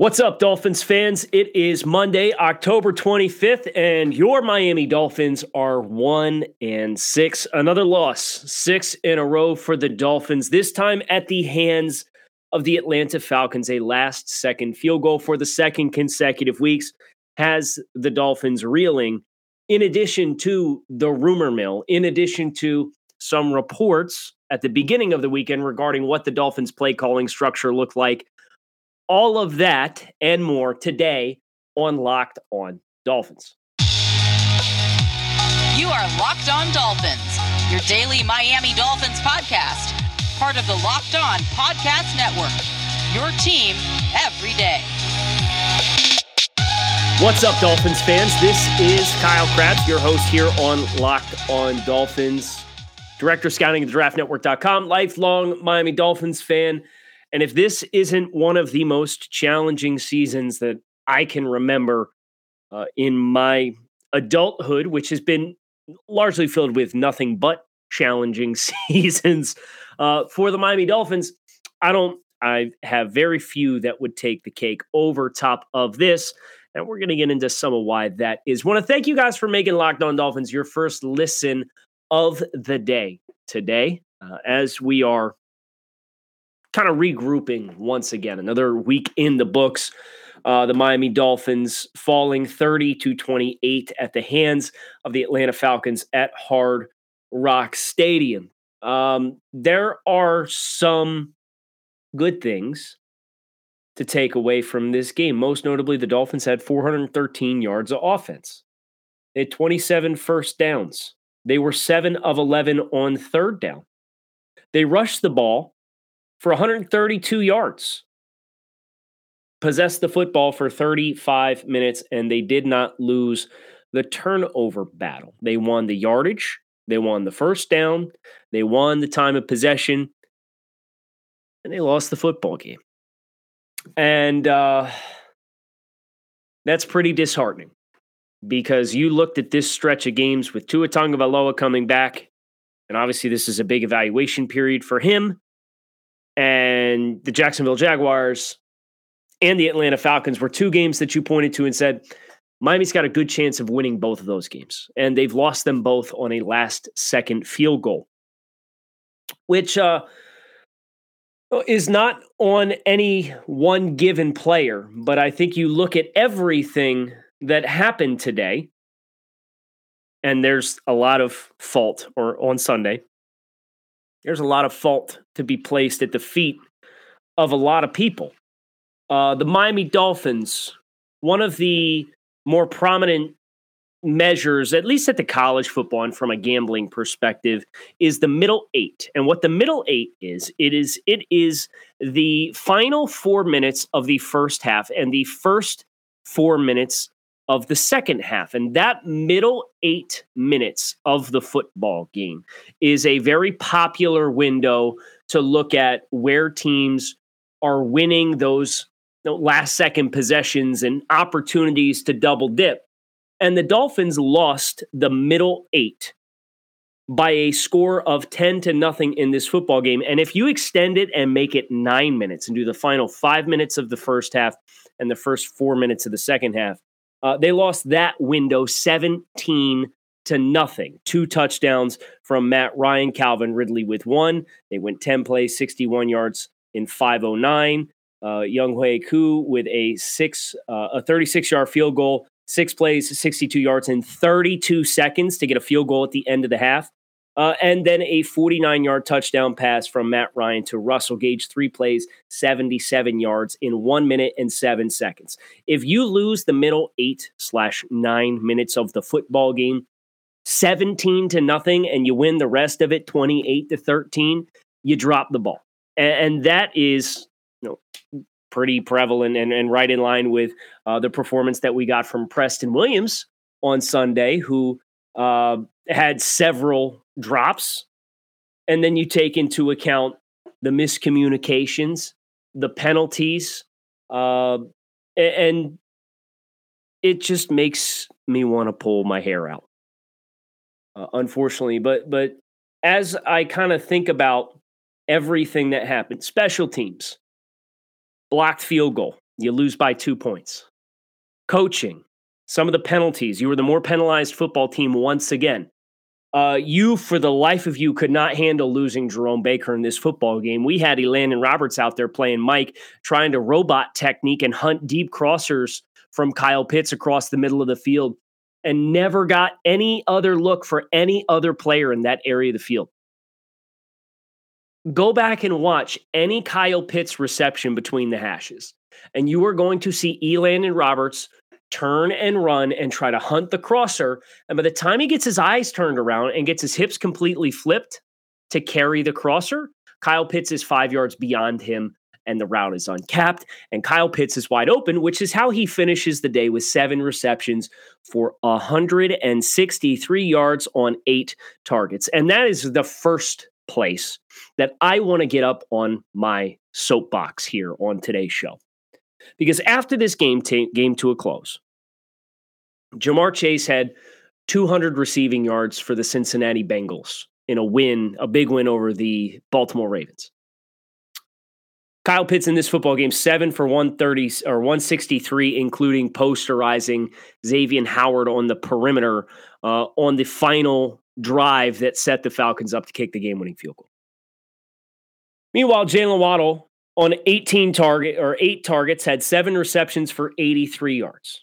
What's up, Dolphins fans? It is Monday, October 25th, and your Miami Dolphins are one and six. Another loss, six in a row for the Dolphins, this time at the hands of the Atlanta Falcons. A last second field goal for the second consecutive weeks has the Dolphins reeling, in addition to the rumor mill, in addition to some reports at the beginning of the weekend regarding what the Dolphins' play calling structure looked like all of that and more today on Locked On Dolphins. You are Locked On Dolphins, your daily Miami Dolphins podcast, part of the Locked On Podcast Network. Your team every day. What's up, Dolphins fans? This is Kyle Crabbs, your host here on Locked On Dolphins, director scouting at draftnetwork.com, lifelong Miami Dolphins fan. And if this isn't one of the most challenging seasons that I can remember uh, in my adulthood, which has been largely filled with nothing but challenging seasons uh, for the Miami Dolphins, I don't. I have very few that would take the cake over top of this. And we're going to get into some of why that is. Want to thank you guys for making Locked On Dolphins your first listen of the day today, uh, as we are kind of regrouping once again. Another week in the books. Uh, the Miami Dolphins falling 30 to 28 at the hands of the Atlanta Falcons at Hard Rock Stadium. Um, there are some good things to take away from this game. Most notably, the Dolphins had 413 yards of offense. They had 27 first downs. They were 7 of 11 on third down. They rushed the ball for 132 yards. Possessed the football for 35 minutes, and they did not lose the turnover battle. They won the yardage, they won the first down, they won the time of possession, and they lost the football game. And uh, that's pretty disheartening because you looked at this stretch of games with Tua Tagovailoa coming back, and obviously this is a big evaluation period for him and the Jacksonville Jaguars and the Atlanta Falcons were two games that you pointed to and said Miami's got a good chance of winning both of those games. And they've lost them both on a last second field goal, which uh, is not on any one given player. But I think you look at everything that happened today, and there's a lot of fault, or on Sunday, there's a lot of fault to be placed at the feet of a lot of people. Uh, the Miami Dolphins, one of the more prominent measures, at least at the college football and from a gambling perspective, is the middle eight. And what the middle eight is, it is it is the final four minutes of the first half and the first four minutes of the second half. And that middle eight minutes of the football game is a very popular window to look at where teams are winning those last second possessions and opportunities to double dip. And the Dolphins lost the middle eight by a score of 10 to nothing in this football game. And if you extend it and make it nine minutes and do the final five minutes of the first half and the first four minutes of the second half, uh, they lost that window 17 to nothing. Two touchdowns from Matt Ryan, Calvin Ridley with one. They went 10 plays, 61 yards in 509. Uh, Younghoe Koo with a six, uh, a 36 yard field goal, six plays, 62 yards in 32 seconds to get a field goal at the end of the half. Uh, and then a 49 yard touchdown pass from Matt Ryan to Russell Gage, three plays, 77 yards in one minute and seven seconds. If you lose the middle eight slash nine minutes of the football game, 17 to nothing, and you win the rest of it 28 to 13, you drop the ball. And, and that is you know, pretty prevalent and, and right in line with uh, the performance that we got from Preston Williams on Sunday, who uh, had several drops. And then you take into account the miscommunications, the penalties, uh, and it just makes me want to pull my hair out. Uh, unfortunately, but but as I kind of think about everything that happened, special teams, blocked field goal. you lose by two points. Coaching, some of the penalties, you were the more penalized football team once again. Uh, you, for the life of you, could not handle losing Jerome Baker in this football game. We had Elandon Roberts out there playing Mike, trying to robot technique and hunt deep crossers from Kyle Pitts across the middle of the field, and never got any other look for any other player in that area of the field. Go back and watch any Kyle Pitts reception between the hashes, and you are going to see Elandon Roberts turn and run and try to hunt the crosser. And by the time he gets his eyes turned around and gets his hips completely flipped to carry the crosser, Kyle Pitts is five yards beyond him and the route is uncapped. And Kyle Pitts is wide open, which is how he finishes the day with seven receptions for 163 yards on eight targets. And that is the first place that I want to get up on my soapbox here on today's show. Because after this game t- game to a close, Ja'Marr Chase had 200 receiving yards for the Cincinnati Bengals in a win, a big win over the Baltimore Ravens. Kyle Pitts in this football game, seven for 130 or 163, including posterizing Xavier Howard on the perimeter uh, on the final drive that set the Falcons up to kick the game winning field goal. Meanwhile, Jaylen Waddle on 18 target or eight targets, had seven receptions for 83 yards.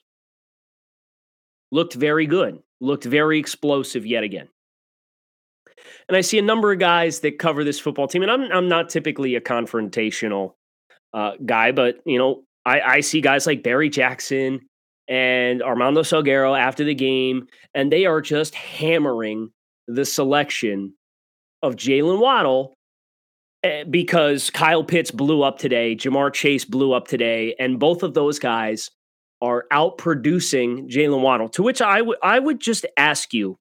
Looked very good. Looked very explosive yet again. And I see a number of guys that cover this football team, and I'm I'm not typically a confrontational uh, guy, but you know I, I see guys like Barry Jackson and Armando Salguero after the game, and they are just hammering the selection of Jaylen Waddle because Kyle Pitts blew up today, Ja'Marr Chase blew up today, and both of those guys are out producing Jaylen Waddle. To which I would I would just ask you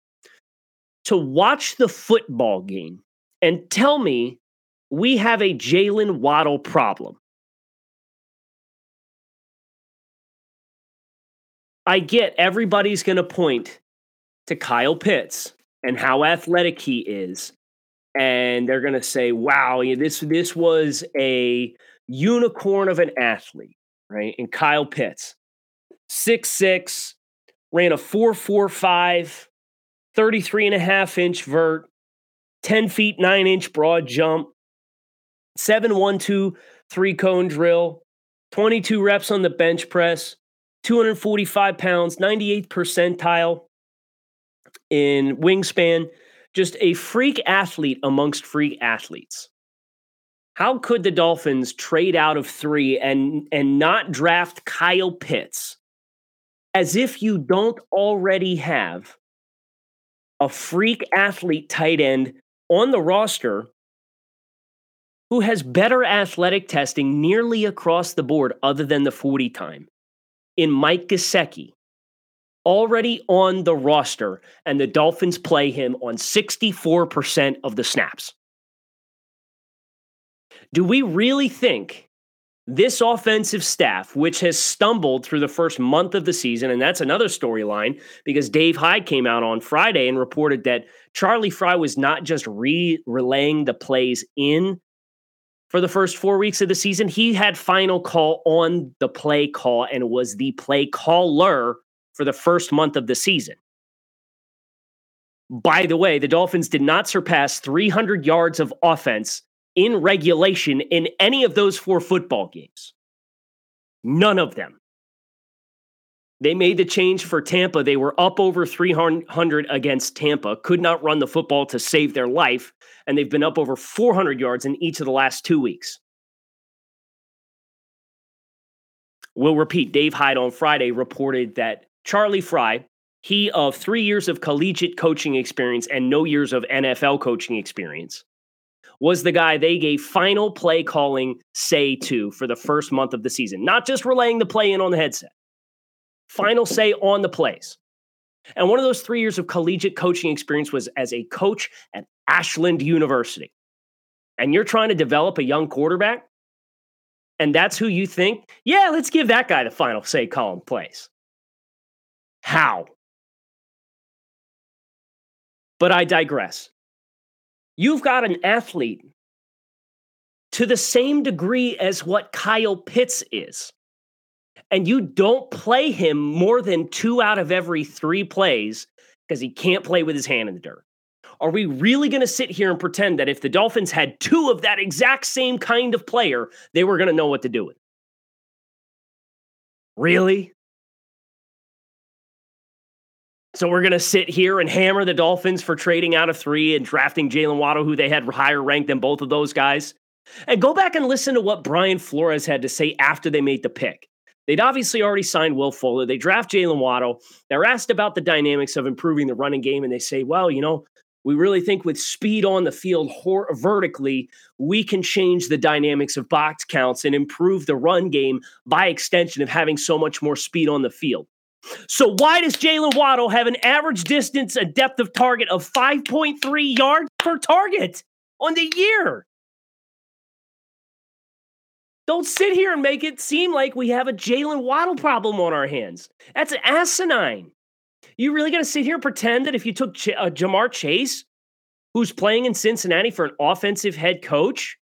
to watch the football game and tell me we have a Jaylen Waddle problem. I get everybody's going to point to Kyle Pitts and how athletic he is and they're going to say, "Wow, this this was a unicorn of an athlete, right?" And Kyle Pitts, six six, ran a 4.45, 33 and a half inch vert, 10 feet 9 inch broad jump, 7 1 2 three cone drill, 22 reps on the bench press, 245 pounds, 98th percentile in wingspan just a freak athlete amongst freak athletes. How could the Dolphins trade out of three and and not draft Kyle Pitts as if you don't already have a freak athlete tight end on the roster who has better athletic testing nearly across the board other than the 40 time in Mike Gesicki, already on the roster, and the Dolphins play him on 64% of the snaps. Do we really think this offensive staff, which has stumbled through the first month of the season, and that's another storyline because Dave Hyde came out on Friday and reported that Charlie Frye was not just re relaying the plays in for the first four weeks of the season, he had final call on the play call and was the play caller for the first month of the season. By the way, the Dolphins did not surpass 300 yards of offense in regulation in any of those four football games. None of them. They made the change for Tampa. They were up over 300 against Tampa, could not run the football to save their life, and they've been up over 400 yards in each of the last two weeks. We'll repeat Dave Hyde on Friday reported that Charlie Frye, he of three years of collegiate coaching experience and no years of NFL coaching experience, was the guy they gave final play calling say to for the first month of the season, not just relaying the play in on the headset. Final say on the plays. And one of those three years of collegiate coaching experience was as a coach at Ashland University. And you're trying to develop a young quarterback, and that's who you think, yeah, let's give that guy the final say calling plays. How? But I digress. You've got an athlete to the same degree as what Kyle Pitts is. and you don't play him more than two out of every three plays because he can't play with his hand in the dirt. Are we really going to sit here and pretend that if the Dolphins had two of that exact same kind of player, they were going to know what to do with? Really? So we're going to sit here and hammer the Dolphins for trading out of three and drafting Jaylen Waddle, who they had higher ranked than both of those guys. And go back and listen to what Brian Flores had to say after they made the pick. They'd obviously already signed Will Fuller. They draft Jaylen Waddle. They're asked about the dynamics of improving the running game, and they say, well, you know, we really think with speed on the field hor- vertically, we can change the dynamics of box counts and improve the run game by extension of having so much more speed on the field. So, why does Jaylen Waddle have an average distance, a depth of target of 5.3 yards per target on the year? Don't sit here and make it seem like we have a Jaylen Waddle problem on our hands. That's asinine. You really going to sit here and pretend that if you took Ch- uh, Ja'Marr Chase, who's playing in Cincinnati for an offensive head coach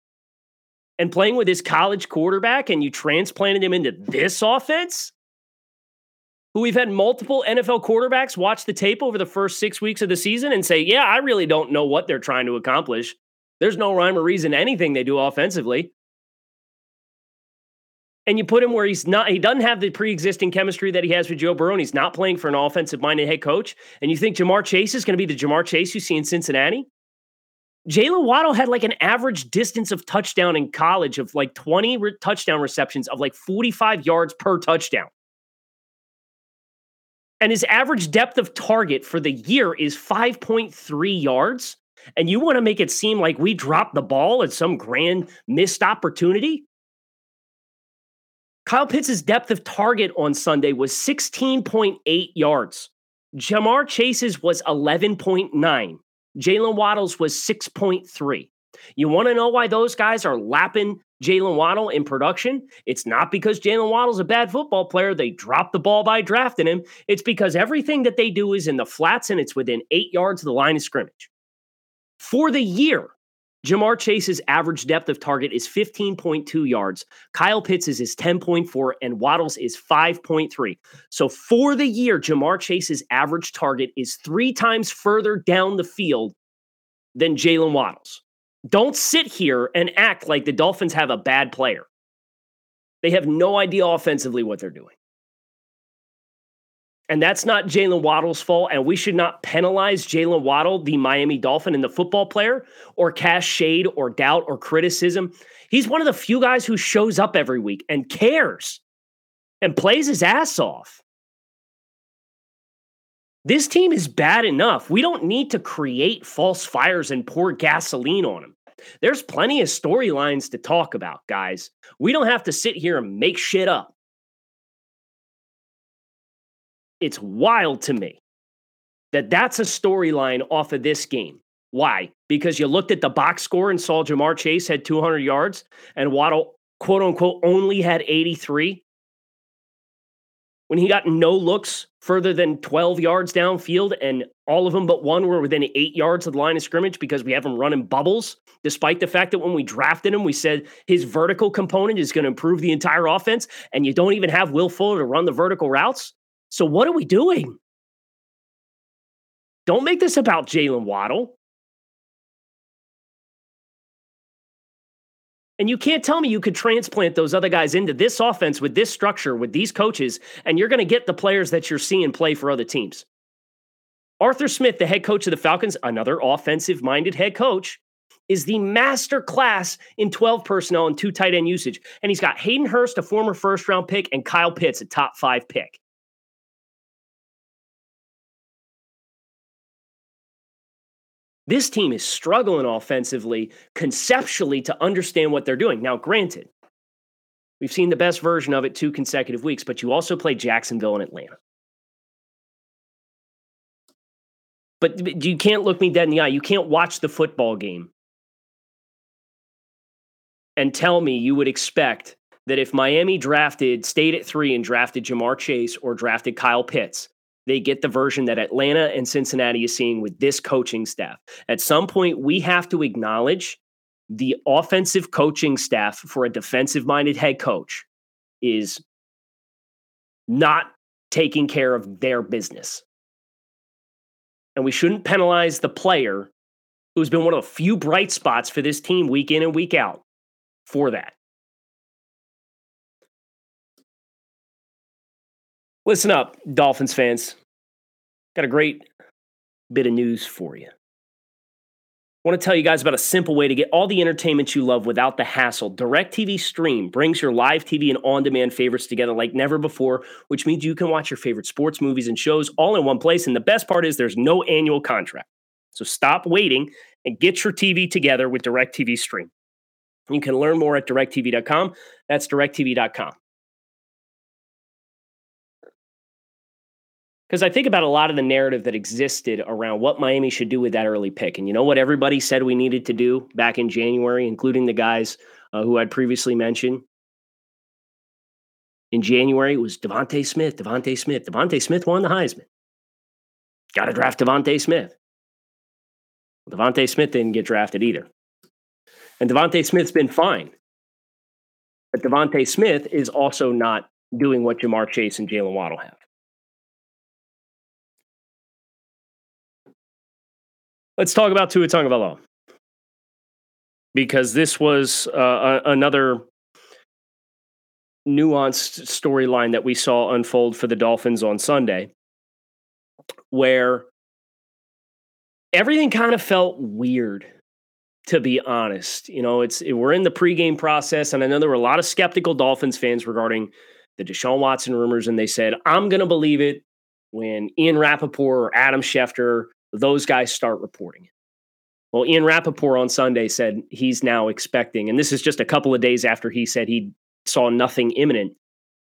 and playing with his college quarterback, and you transplanted him into this offense? Who we've had multiple NFL quarterbacks watch the tape over the first six weeks of the season and say, Yeah, I really don't know what they're trying to accomplish. There's no rhyme or reason anything they do offensively and you put him where he's not, he doesn't have the pre existing chemistry that he has with Joe Burrow, and he's not playing for an offensive minded head coach, and you think Ja'Marr Chase is going to be the Ja'Marr Chase you see in Cincinnati? Jaylen Waddle had like an average distance of touchdown in college of like 20 re- touchdown receptions of like 45 yards per touchdown. And his average depth of target for the year is 5.3 yards. And you want to make it seem like we dropped the ball at some grand missed opportunity? Kyle Pitts' depth of target on Sunday was 16.8 yards. Ja'Marr Chase's was 11.9. Jaylen Waddle's was 6.3. You want to know why those guys are lapping Jaylen Waddle in production? It's not because Jaylen Waddle's a bad football player. They dropped the ball by drafting him. It's because everything that they do is in the flats and it's within eight yards of the line of scrimmage. For the year, Ja'Marr Chase's average depth of target is 15.2 yards. Kyle Pitts is 10.4 and Waddles is 5.3. So for the year, Ja'Marr Chase's average target is three times further down the field than Jaylen Waddles. Don't sit here and act like the Dolphins have a bad player. They have no idea offensively what they're doing. And that's not Jaylen Waddle's fault. And we should not penalize Jaylen Waddle, the Miami Dolphin and the football player, or cast shade or doubt or criticism. He's one of the few guys who shows up every week and cares and plays his ass off. This team is bad enough. We don't need to create false fires and pour gasoline on them. There's plenty of storylines to talk about, guys. We don't have to sit here and make shit up. it's wild to me that that's a storyline off of this game. Why? Because you looked at the box score and saw Ja'Marr Chase had 200 yards and Waddle, quote unquote, only had 83. When he got no looks further than 12 yards downfield, and all of them but one were within eight yards of the line of scrimmage because we have him running bubbles, despite the fact that when we drafted him, we said his vertical component is going to improve the entire offense, and you don't even have Will Fuller to run the vertical routes. So what are we doing? Don't make this about Jaylen Waddle. And you can't tell me you could transplant those other guys into this offense with this structure, with these coaches, and you're going to get the players that you're seeing play for other teams. Arthur Smith, the head coach of the Falcons, another offensive minded head coach, is the master class in 12 personnel and two tight end usage. And he's got Hayden Hurst, a former first round pick, and Kyle Pitts, a top five pick. This team is struggling offensively, conceptually, to understand what they're doing. Now, granted, we've seen the best version of it two consecutive weeks, but you also play Jacksonville and Atlanta. But you can't look me dead in the eye. You can't watch the football game and tell me you would expect that if Miami drafted, stayed at three and drafted Ja'Marr Chase or drafted Kyle Pitts, they get the version that Atlanta and Cincinnati is seeing with this coaching staff. At some point, we have to acknowledge the offensive coaching staff for a defensive minded head coach is not taking care of their business. And we shouldn't penalize the player who's been one of the few bright spots for this team week in and week out for that. Listen up, Dolphins fans. Got a great bit of news for you. I want to tell you guys about a simple way to get all the entertainment you love without the hassle. DirecTV Stream brings your live TV and on demand favorites together like never before, which means you can watch your favorite sports, movies, and shows all in one place. And the best part is there's no annual contract. So stop waiting and get your TV together with DirecTV Stream. You can learn more at directtv.com. That's directv.com. Because I think about a lot of the narrative that existed around what Miami should do with that early pick. And you know what everybody said we needed to do back in January, including the guys uh, who I'd previously mentioned? In January, it was DeVonta Smith, DeVonta Smith. DeVonta Smith won the Heisman. Got to draft DeVonta Smith. DeVonta Smith didn't get drafted either. And DeVonta Smith's been fine. But DeVonta Smith is also not doing what Ja'Marr Chase and Jaylen Waddle have. Let's talk about Tua Tagovailoa because this was uh, a- another nuanced storyline that we saw unfold for the Dolphins on Sunday, where everything kind of felt weird to be honest. You know, it's it, we're in the pregame process, and I know there were a lot of skeptical Dolphins fans regarding the Deshaun Watson rumors, and they said, I'm going to believe it when Ian Rapoport or Adam Schefter, those guys start reporting. Well, Ian Rapoport on Sunday said he's now expecting, and this is just a couple of days after he said he saw nothing imminent.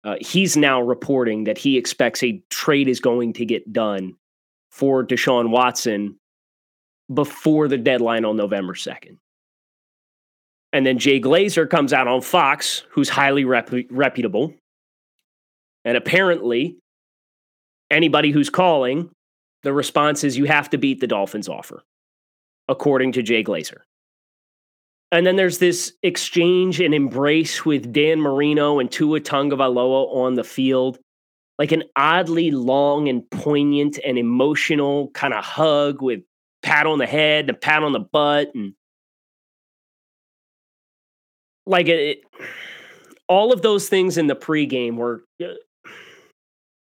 Uh, he's now reporting that he expects a trade is going to get done for Deshaun Watson before the deadline on November 2nd. And then Jay Glazer comes out on Fox, who's highly rep- reputable. And apparently, anybody who's calling, the response is you have to beat the Dolphins' offer, according to Jay Glazer. And then there's this exchange and embrace with Dan Marino and Tua Tagovailoa on the field, like an oddly long and poignant and emotional kind of hug with pat on the head, a pat on the butt, and like it, all of those things in the pregame were uh,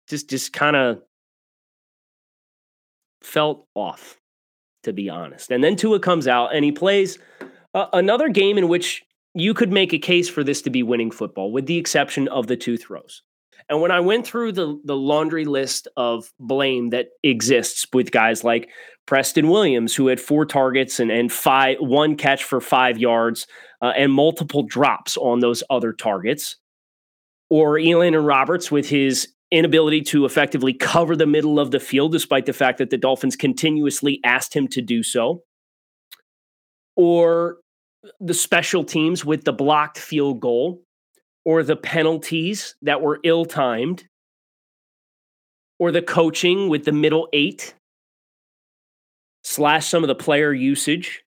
just just kind of felt off, to be honest. And then Tua comes out and he plays uh, another game in which you could make a case for this to be winning football, with the exception of the two throws. And when I went through the the laundry list of blame that exists with guys like Preston Williams, who had four targets and and five one catch for five yards uh, and multiple drops on those other targets, or Elandon Roberts with his inability to effectively cover the middle of the field, despite the fact that the Dolphins continuously asked him to do so, or the special teams with the blocked field goal or the penalties that were ill timed, or the coaching with the middle eight, slash some of the player usage.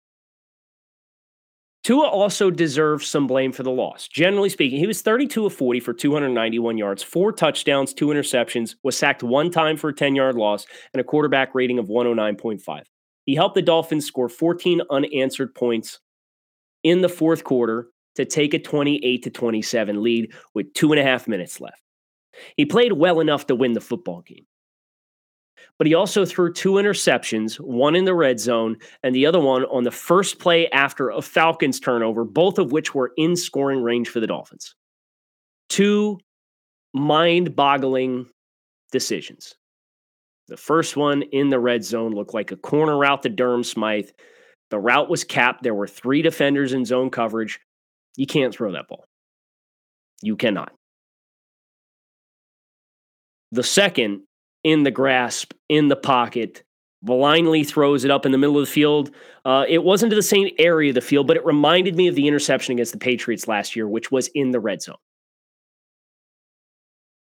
Tua also deserves some blame for the loss. Generally speaking, he was 32 of 40 for 291 yards, four touchdowns, two interceptions, was sacked one time for a 10 yard loss, and a quarterback rating of 109.5. He helped the Dolphins score 14 unanswered points in the fourth quarter to take a 28 to 27 lead with two and a half minutes left. He played well enough to win the football game. But he also threw two interceptions, one in the red zone and the other one on the first play after a Falcons turnover, both of which were in scoring range for the Dolphins. Two mind boggling decisions. The first one in the red zone looked like a corner route to Durham Smythe. The route was capped. There were three defenders in zone coverage. You can't throw that ball. You cannot. The second, in the grasp, in the pocket, blindly throws it up in the middle of the field. Uh, it wasn't to the same area of the field, but it reminded me of the interception against the Patriots last year, which was in the red zone.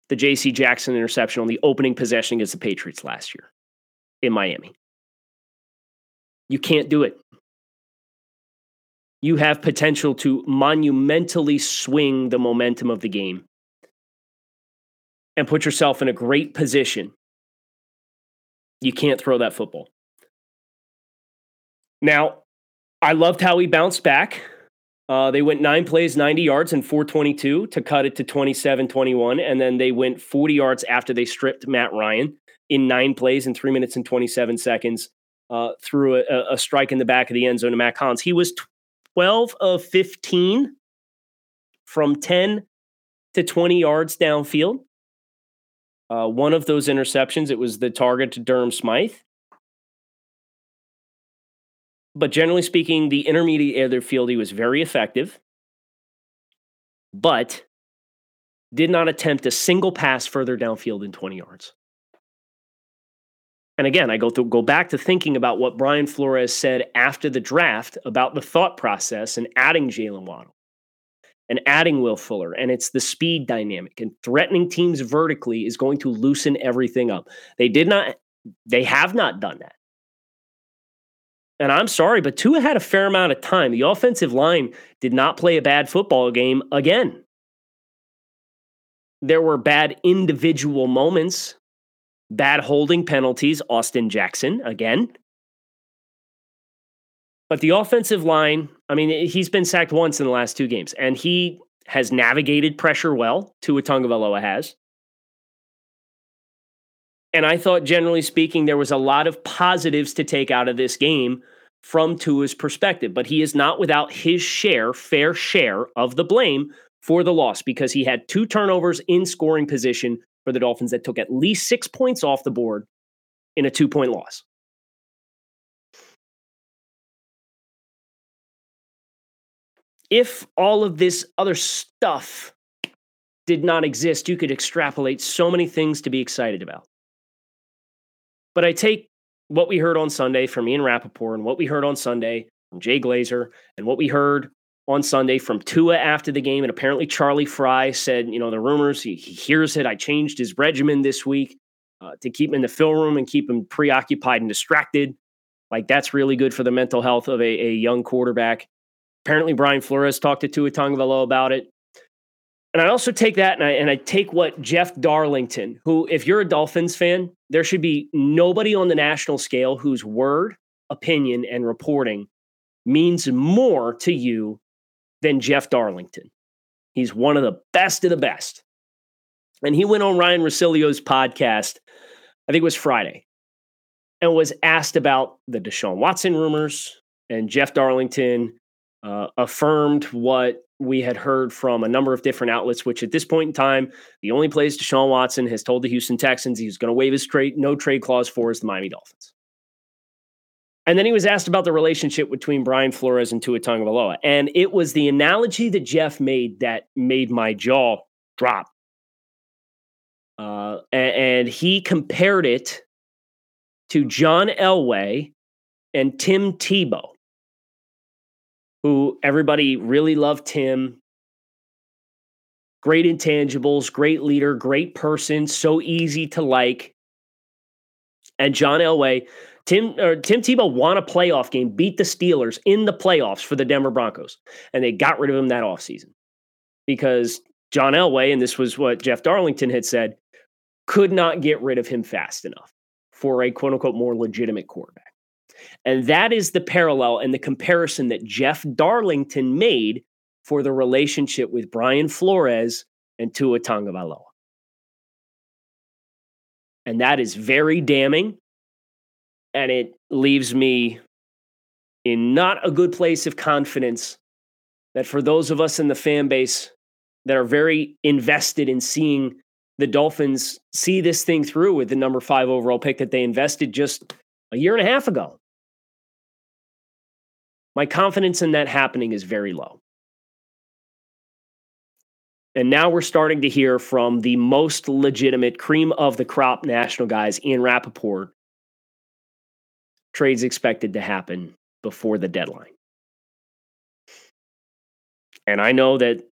The J.C. Jackson interception on the opening possession against the Patriots last year in Miami. You can't do it you have potential to monumentally swing the momentum of the game. and put yourself in a great position, you can't throw that football. Now, I loved how he bounced back. Uh, they went nine plays, 90 yards, and 422 to cut it to 27 21. And then they went 40 yards after they stripped Matt Ryan in nine plays in three minutes and 27 seconds uh, through a, a, strike in the back of the end zone to Mack Hollins. He was 12 of 15 from 10 to 20 yards downfield. Uh, one of those interceptions, it was the target to Durham Smythe. But generally speaking, the intermediate field, he was very effective, but did not attempt a single pass further downfield than 20 yards. And again, I go go back to thinking about what Brian Flores said after the draft about the thought process and adding Jaylen Waddle and adding Will Fuller. And it's the speed dynamic and threatening teams vertically is going to loosen everything up. They did not, they have not done that. And I'm sorry, but Tua had a fair amount of time. The offensive line did not play a bad football game again. There were bad individual moments Bad holding penalties, Austin Jackson again. But the offensive line, I mean, he's been sacked once in the last two games, and he has navigated pressure well. Tua Tagovailoa has. And I thought, generally speaking, there was a lot of positives to take out of this game from Tua's perspective, but he is not without his share, fair share of the blame for the loss because he had two turnovers in scoring position for the Dolphins that took at least six points off the board in a two point loss. If all of this other stuff did not exist, you could extrapolate so many things to be excited about. But I take what we heard on Sunday from Ian Rapoport and what we heard on Sunday from Jay Glazer and what we heard on Sunday from Tua after the game. And apparently, Charlie Frye said, you know, the rumors, he, he hears it. I changed his regimen this week uh, to keep him in the film room and keep him preoccupied and distracted. Like, that's really good for the mental health of a, a young quarterback. Apparently, Brian Flores talked to Tua Tagovailoa about it. And I also take that and I, and I take what Jeff Darlington, who, if you're a Dolphins fan, there should be nobody on the national scale whose word, opinion, and reporting means more to you than Jeff Darlington. He's one of the best of the best. And he went on Ryen Russillo's podcast, I think it was Friday, and was asked about the Deshaun Watson rumors. And Jeff Darlington uh, affirmed what we had heard from a number of different outlets, which at this point in time, the only place Deshaun Watson has told the Houston Texans he's going to waive his trade, no trade clause for is the Miami Dolphins. And then he was asked about the relationship between Brian Flores and Tua Tagovailoa, and it was the analogy that Jeff made that made my jaw drop. Uh, and, he compared it to John Elway and Tim Tebow, who everybody really loved Tim. Great intangibles, great leader, great person, so easy to like. And John Elway Tim or Tim Tebow won a playoff game, beat the Steelers in the playoffs for the Denver Broncos, and they got rid of him that offseason because John Elway, and this was what Jeff Darlington had said, could not get rid of him fast enough for a quote unquote more legitimate quarterback. And that is the parallel and the comparison that Jeff Darlington made for the relationship with Brian Flores and Tua Tagovailoa. And that is very damning and it leaves me in not a good place of confidence that for those of us in the fan base that are very invested in seeing the Dolphins see this thing through with the number five overall pick that they invested just a year and a half ago. My confidence in that happening is very low. And now we're starting to hear from the most legitimate cream of the crop national guys, Ian Rapoport, trades expected to happen before the deadline. And I know that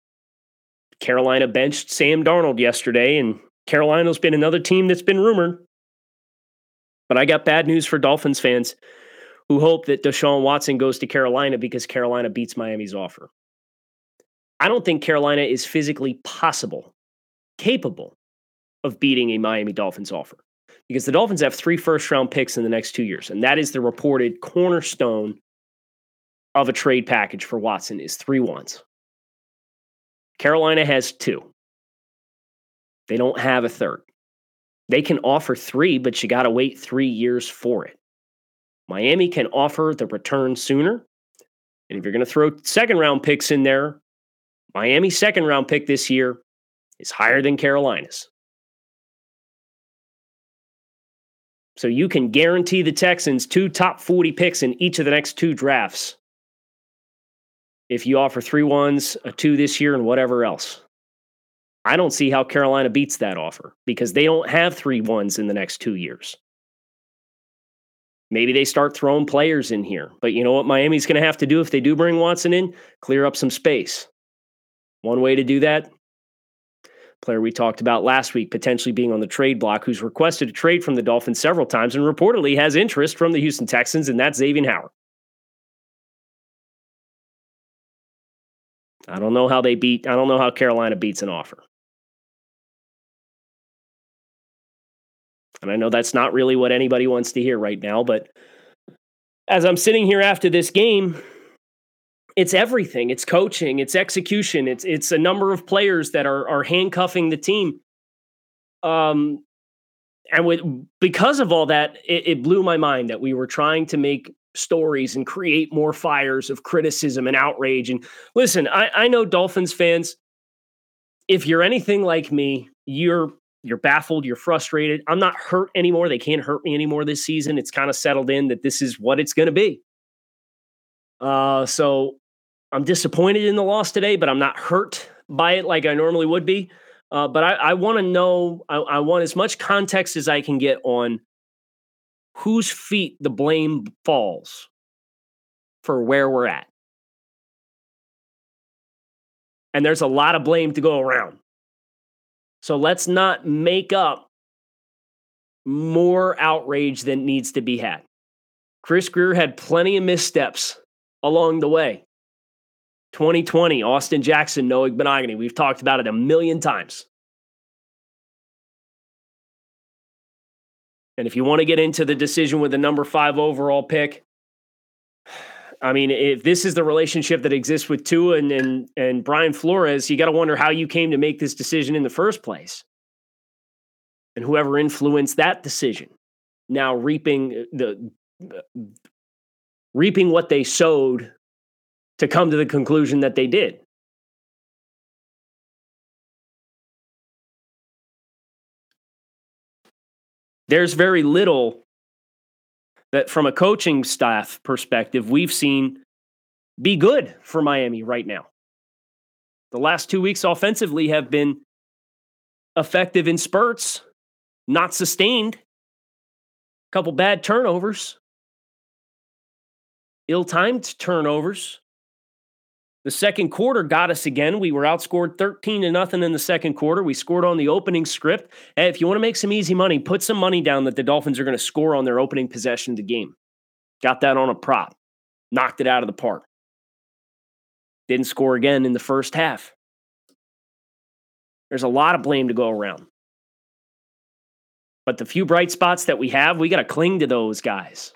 Carolina benched Sam Darnold yesterday, and Carolina's been another team that's been rumored. But I got bad news for Dolphins fans who hope that Deshaun Watson goes to Carolina because Carolina beats Miami's offer. I don't think Carolina is physically possible, capable of beating a Miami Dolphins offer because the Dolphins have three first round picks in the next two years. And that is the reported cornerstone of a trade package for Watson is three ones. Carolina has two. They don't have a third. They can offer three, but you got to wait three years for it. Miami can offer the return sooner. And if you're going to throw second round picks in there, Miami's second round pick this year is higher than Carolina's. So you can guarantee the Texans two top 40 picks in each of the next two drafts if you offer three ones, a two this year, and whatever else. I don't see how Carolina beats that offer because they don't have three ones in the next two years. Maybe they start throwing players in here. But you know what Miami's going to have to do if they do bring Watson in? Clear up some space. One way to do that player we talked about last week potentially being on the trade block, who's requested a trade from the Dolphins several times and reportedly has interest from the Houston Texans, and that's Xavier Howard. I don't know how they beat, I don't know how Carolina beats an offer. And I know that's not really what anybody wants to hear right now, but as I'm sitting here after this game, it's everything. It's coaching, it's execution, it's it's a number of players that are are handcuffing the team. Um and with because of all that, it, it blew my mind that we were trying to make stories and create more fires of criticism and outrage. And listen, I, I know Dolphins fans, if you're anything like me, you're you're baffled, you're frustrated. I'm not hurt anymore. They can't hurt me anymore this season. It's kind of settled in that this is what it's going to be. Uh, so I'm disappointed in the loss today, but I'm not hurt by it like I normally would be. Uh, but I, I want to know, I, I want as much context as I can get on whose feet the blame falls for where we're at. And there's a lot of blame to go around. So let's not make up more outrage than needs to be had. Chris Grier had plenty of missteps along the way. 2020, Austin Jackson, Noah Igbinoghene. We've talked about it a million times. And if you want to get into the decision with the number five overall pick, I mean, if this is the relationship that exists with Tua and and, and Brian Flores, you got to wonder how you came to make this decision in the first place, and whoever influenced that decision, now reaping uh, the uh, reaping what they sowed to come to the conclusion that they did. There's very little that, from a coaching staff perspective, we've seen be good for Miami right now. The last two weeks offensively have been effective in spurts, not sustained. A couple bad turnovers, ill timed turnovers. The second quarter got us again. We were outscored 13 to nothing in the second quarter. We scored on the opening script. Hey, if you want to make some easy money, put some money down that the Dolphins are going to score on their opening possession of the game. Got that on a prop. Knocked it out of the park. Didn't score again in the first half. There's a lot of blame to go around. But the few bright spots that we have, we got to cling to those guys.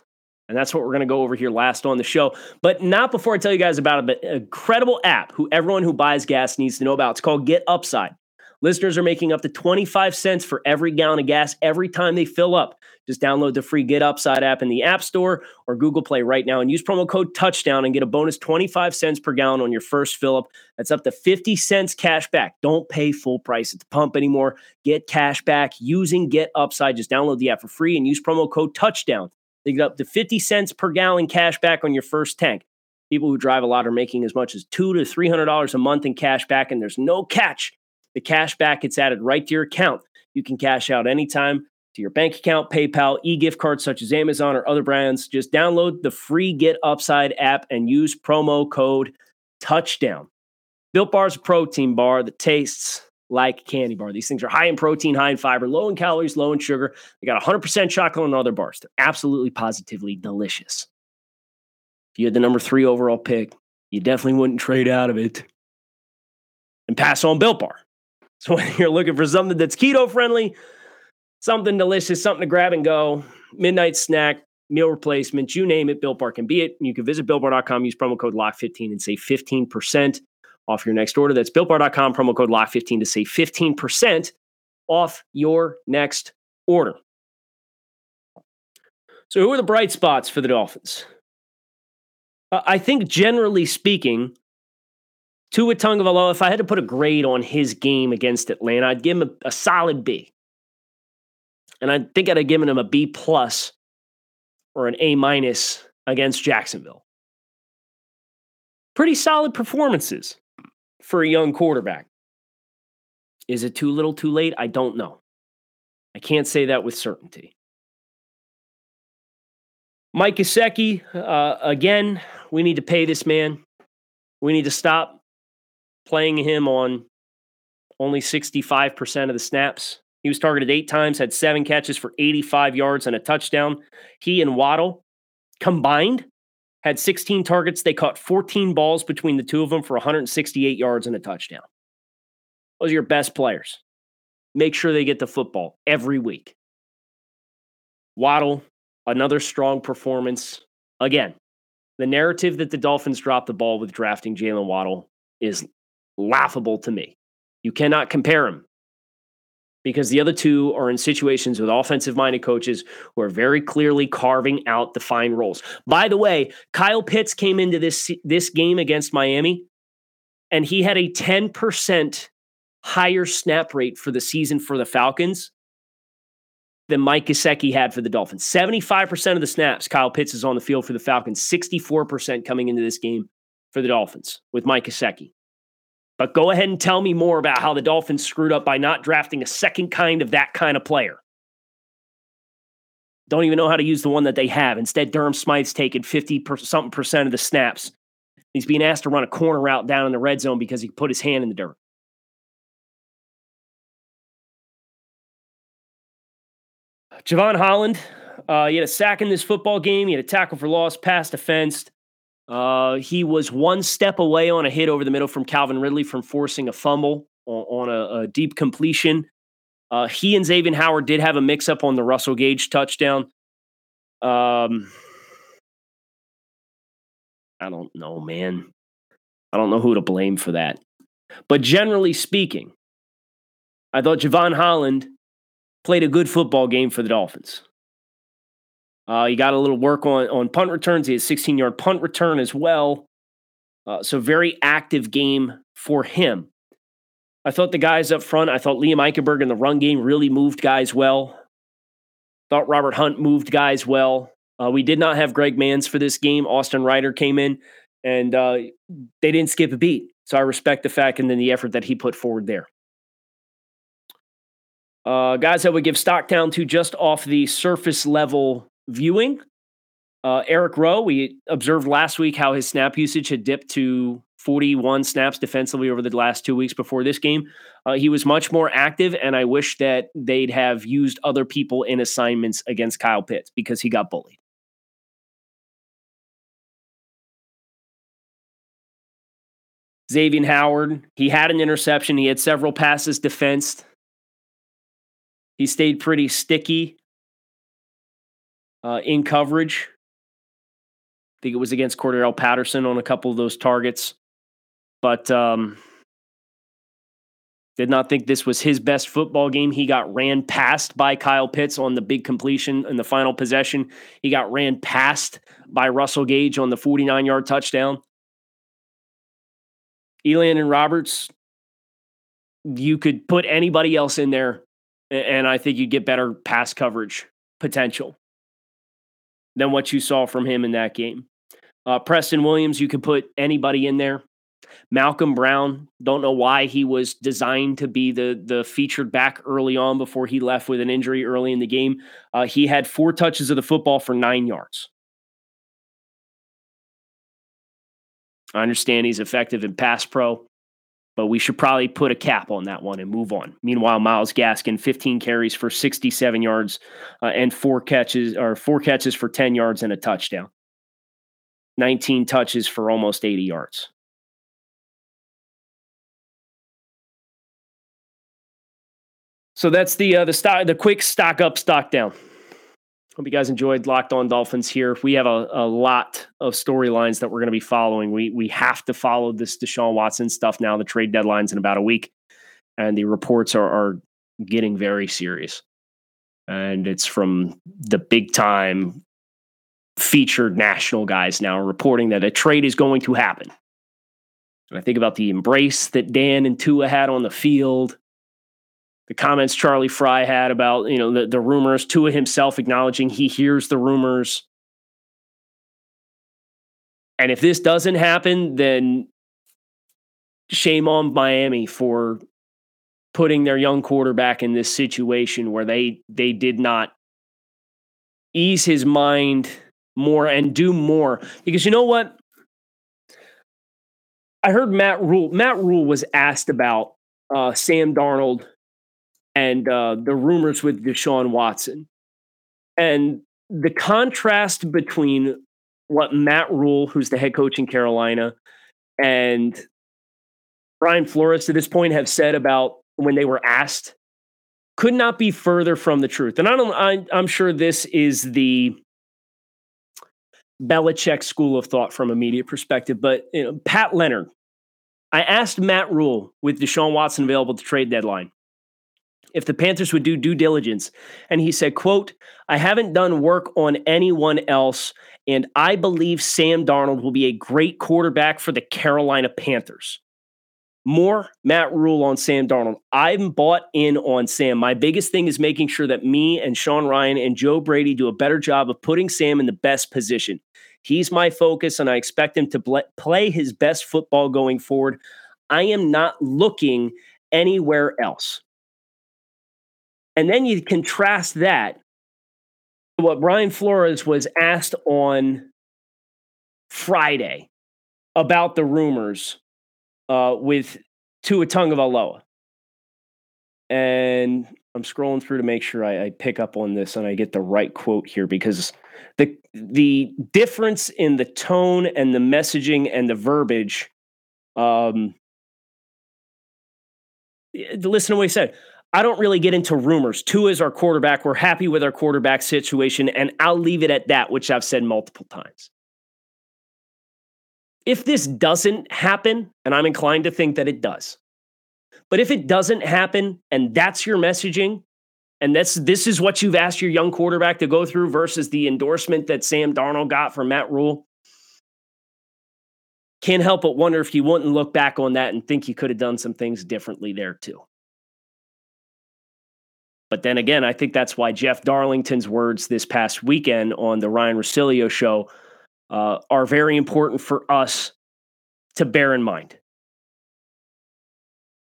And that's what we're going to go over here last on the show. But not before I tell you guys about an incredible app who everyone who buys gas needs to know about. It's called Get Upside. Listeners are making up to 25 cents for every gallon of gas every time they fill up. Just download the free Get Upside app in the App Store or Google Play right now and use promo code Touchdown and get a bonus 25 cents per gallon on your first fill up. That's up to 50 cents cash back. Don't pay full price at the pump anymore. Get cash back using Get Upside. Just download the app for free and use promo code Touchdown they get up to 50 cents per gallon cash back on your first tank. People who drive a lot are making as much as two to three hundred dollars a month in cash back, and there's no catch. The cash back gets added right to your account. You can cash out anytime to your bank account, PayPal, e-gift cards such as Amazon or other brands. Just download the free Get Upside app and use promo code Touchdown. Built Bar is a protein bar that tastes like candy bar. These things are high in protein, high in fiber, low in calories, low in sugar. They got 100% chocolate and other bars. They're absolutely positively delicious. If you had the number three overall pick, you definitely wouldn't trade out of it and pass on Built Bar. So when you're looking for something that's keto friendly, something delicious, something to grab and go, midnight snack, meal replacement, you name it, Built Bar can be it. You can visit BuiltBar.com, use promo code LOCK15 and save 15% off your next order. That's BuiltBar.com, promo code LOCK15 to save 15% off your next order. So who are the bright spots for the Dolphins? Uh, I think generally speaking, Tua Tagovailoa, if I had to put a grade on his game against Atlanta, I'd give him a, a solid B. And I think I'd have given him a B plus or an A minus against Jacksonville. Pretty solid performances for a young quarterback. Is it too little too late? I don't know. I can't say that with certainty. Mike Gesicki, uh, again, we need to pay this man. We need to stop playing him on only 65% of the snaps. He was targeted eight times, had seven catches for 85 yards and a touchdown. He and Waddle combined had 16 targets. They caught 14 balls between the two of them for 168 yards and a touchdown. Those are your best players. Make sure they get the football every week. Waddle, another strong performance. Again, the narrative that the Dolphins dropped the ball with drafting Jaylen Waddle is laughable to me. You cannot compare him because the other two are in situations with offensive minded coaches who are very clearly carving out defined roles. By the way, Kyle Pitts came into this this game against Miami and he had a 10% higher snap rate for the season for the Falcons than Mike Gesicki had for the Dolphins. 75% of the snaps Kyle Pitts is on the field for the Falcons, 64% coming into this game for the Dolphins with Mike Gesicki. But go ahead and tell me more about how the Dolphins screwed up by not drafting a second kind of that kind of player. Don't even know how to use the one that they have. Instead, Durham Smythe's taken 50 per, something percent of the snaps. He's being asked to run a corner route down in the red zone because he put his hand in the dirt. Jevon Holland, uh, he had a sack in this football game. He had a tackle for loss, pass defense. Uh, he was one step away on a hit over the middle from Calvin Ridley from forcing a fumble on, on a, a, deep completion. Uh, he and Xavier Howard did have a mix up on the Russell Gage touchdown. Um, I don't know, man. I don't know who to blame for that. But generally speaking, I thought Jevon Holland played a good football game for the Dolphins. Uh, he got a little work on, on punt returns. He had 16 yard punt return as well. Uh, so, very active game for him. I thought the guys up front, I thought Liam Eichenberg in the run game really moved guys well. Thought Robert Hunt moved guys well. Uh, we did not have Greg Mancz for this game. Austin Reiter came in and uh, they didn't skip a beat. So I respect the fact and then the effort that he put forward there. Uh, guys that would give Stocktown to just off the surface level viewing. Uh, Eric Rowe, we observed last week how his snap usage had dipped to 41 snaps defensively over the last two weeks before this game. Uh, he was much more active, and I wish that they'd have used other people in assignments against Kyle Pitts because he got bullied. Xavier Howard, he had an interception. He had several passes defensed. He stayed pretty sticky uh, in coverage. I think it was against Cordarrelle Patterson on a couple of those targets, but um, did not think this was his best football game. He got ran past by Kyle Pitts on the big completion in the final possession. He got ran past by Russell Gage on the 49 yard touchdown. Elandon Roberts, you could put anybody else in there, and I think you'd get better pass coverage potential than what you saw from him in that game. Uh, Preston Williams, you could put anybody in there. Malcolm Brown, don't know why he was designed to be the the featured back early on before he left with an injury early in the game. Uh, he had four touches of the football for nine yards. I understand he's effective in pass pro, but we should probably put a cap on that one and move on. Meanwhile, Myles Gaskin, 15 carries for 67 yards uh, and four catches or four catches for 10 yards and a touchdown. 19 touches for almost 80 yards. So that's the uh, the stock the quick stock up, stock down. Hope you guys enjoyed Locked On Dolphins here. We have a, a lot of storylines that we're going to be following. We we have to follow this Deshaun Watson stuff now. The trade deadline's in about a week, and the reports are, are getting very serious. And it's from the big time featured national guys now reporting that a trade is going to happen. And I think about the embrace that Dan and Tua had on the field, the comments Charlie Frye had about, you know, the, the rumors, Tua himself acknowledging he hears the rumors. And if this doesn't happen, then shame on Miami for putting their young quarterback in this situation where they they did not ease his mind more and do more because you know what I heard Matt Rhule Matt Rhule was asked about uh, Sam Darnold and uh, the rumors with Deshaun Watson and the contrast between what Matt Rhule, who's the head coach in Carolina and Brian Flores to this point have said about when they were asked could not be further from the truth. And I don't, I, I'm sure this is the Belichick school of thought from a media perspective, but you know, Pat Leonard. I asked Matt Rhule with Deshaun Watson available to trade deadline if the Panthers would do due diligence, and he said, "quote I haven't done work on anyone else, and I believe Sam Darnold will be a great quarterback for the Carolina Panthers." More Matt Rhule on Sam Darnold. I'm bought in on Sam. My biggest thing is making sure that me and Sean Ryan and Joe Brady do a better job of putting Sam in the best position. He's my focus, and I expect him to play his best football going forward. I am not looking anywhere else. And then you contrast that to what Brian Flores was asked on Friday about the rumors uh, with Tua Tagovailoa. And I'm scrolling through to make sure I, I, pick up on this and I get the right quote here because the the difference in the tone and the messaging and the verbiage. Um, listen to what he said. I don't really get into rumors. Tua is our quarterback. We're happy with our quarterback situation, and I'll leave it at that, which I've said multiple times if this doesn't happen, and I'm inclined to think that it does, but if it doesn't happen and that's your messaging, and that's this is what you've asked your young quarterback to go through versus the endorsement that Sam Darnold got from Matt Rhule. can't help but wonder if you wouldn't look back on that and think you could have done some things differently there too. But then again, I think that's why Jeff Darlington's words this past weekend on the Ryen Russillo show uh, are very important for us to bear in mind.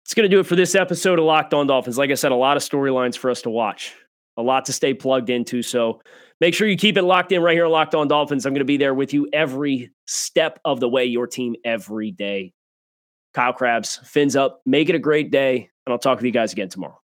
It's going to do it for this episode of Locked On Dolphins. Like I said, a lot of storylines for us to watch, a lot to stay plugged into. So make sure you keep it locked in right here Locked On Dolphins. I'm going to be there with you every step of the way, your team every day. Kyle Crabbs, fins up. Make it a great day, and I'll talk with you guys again tomorrow.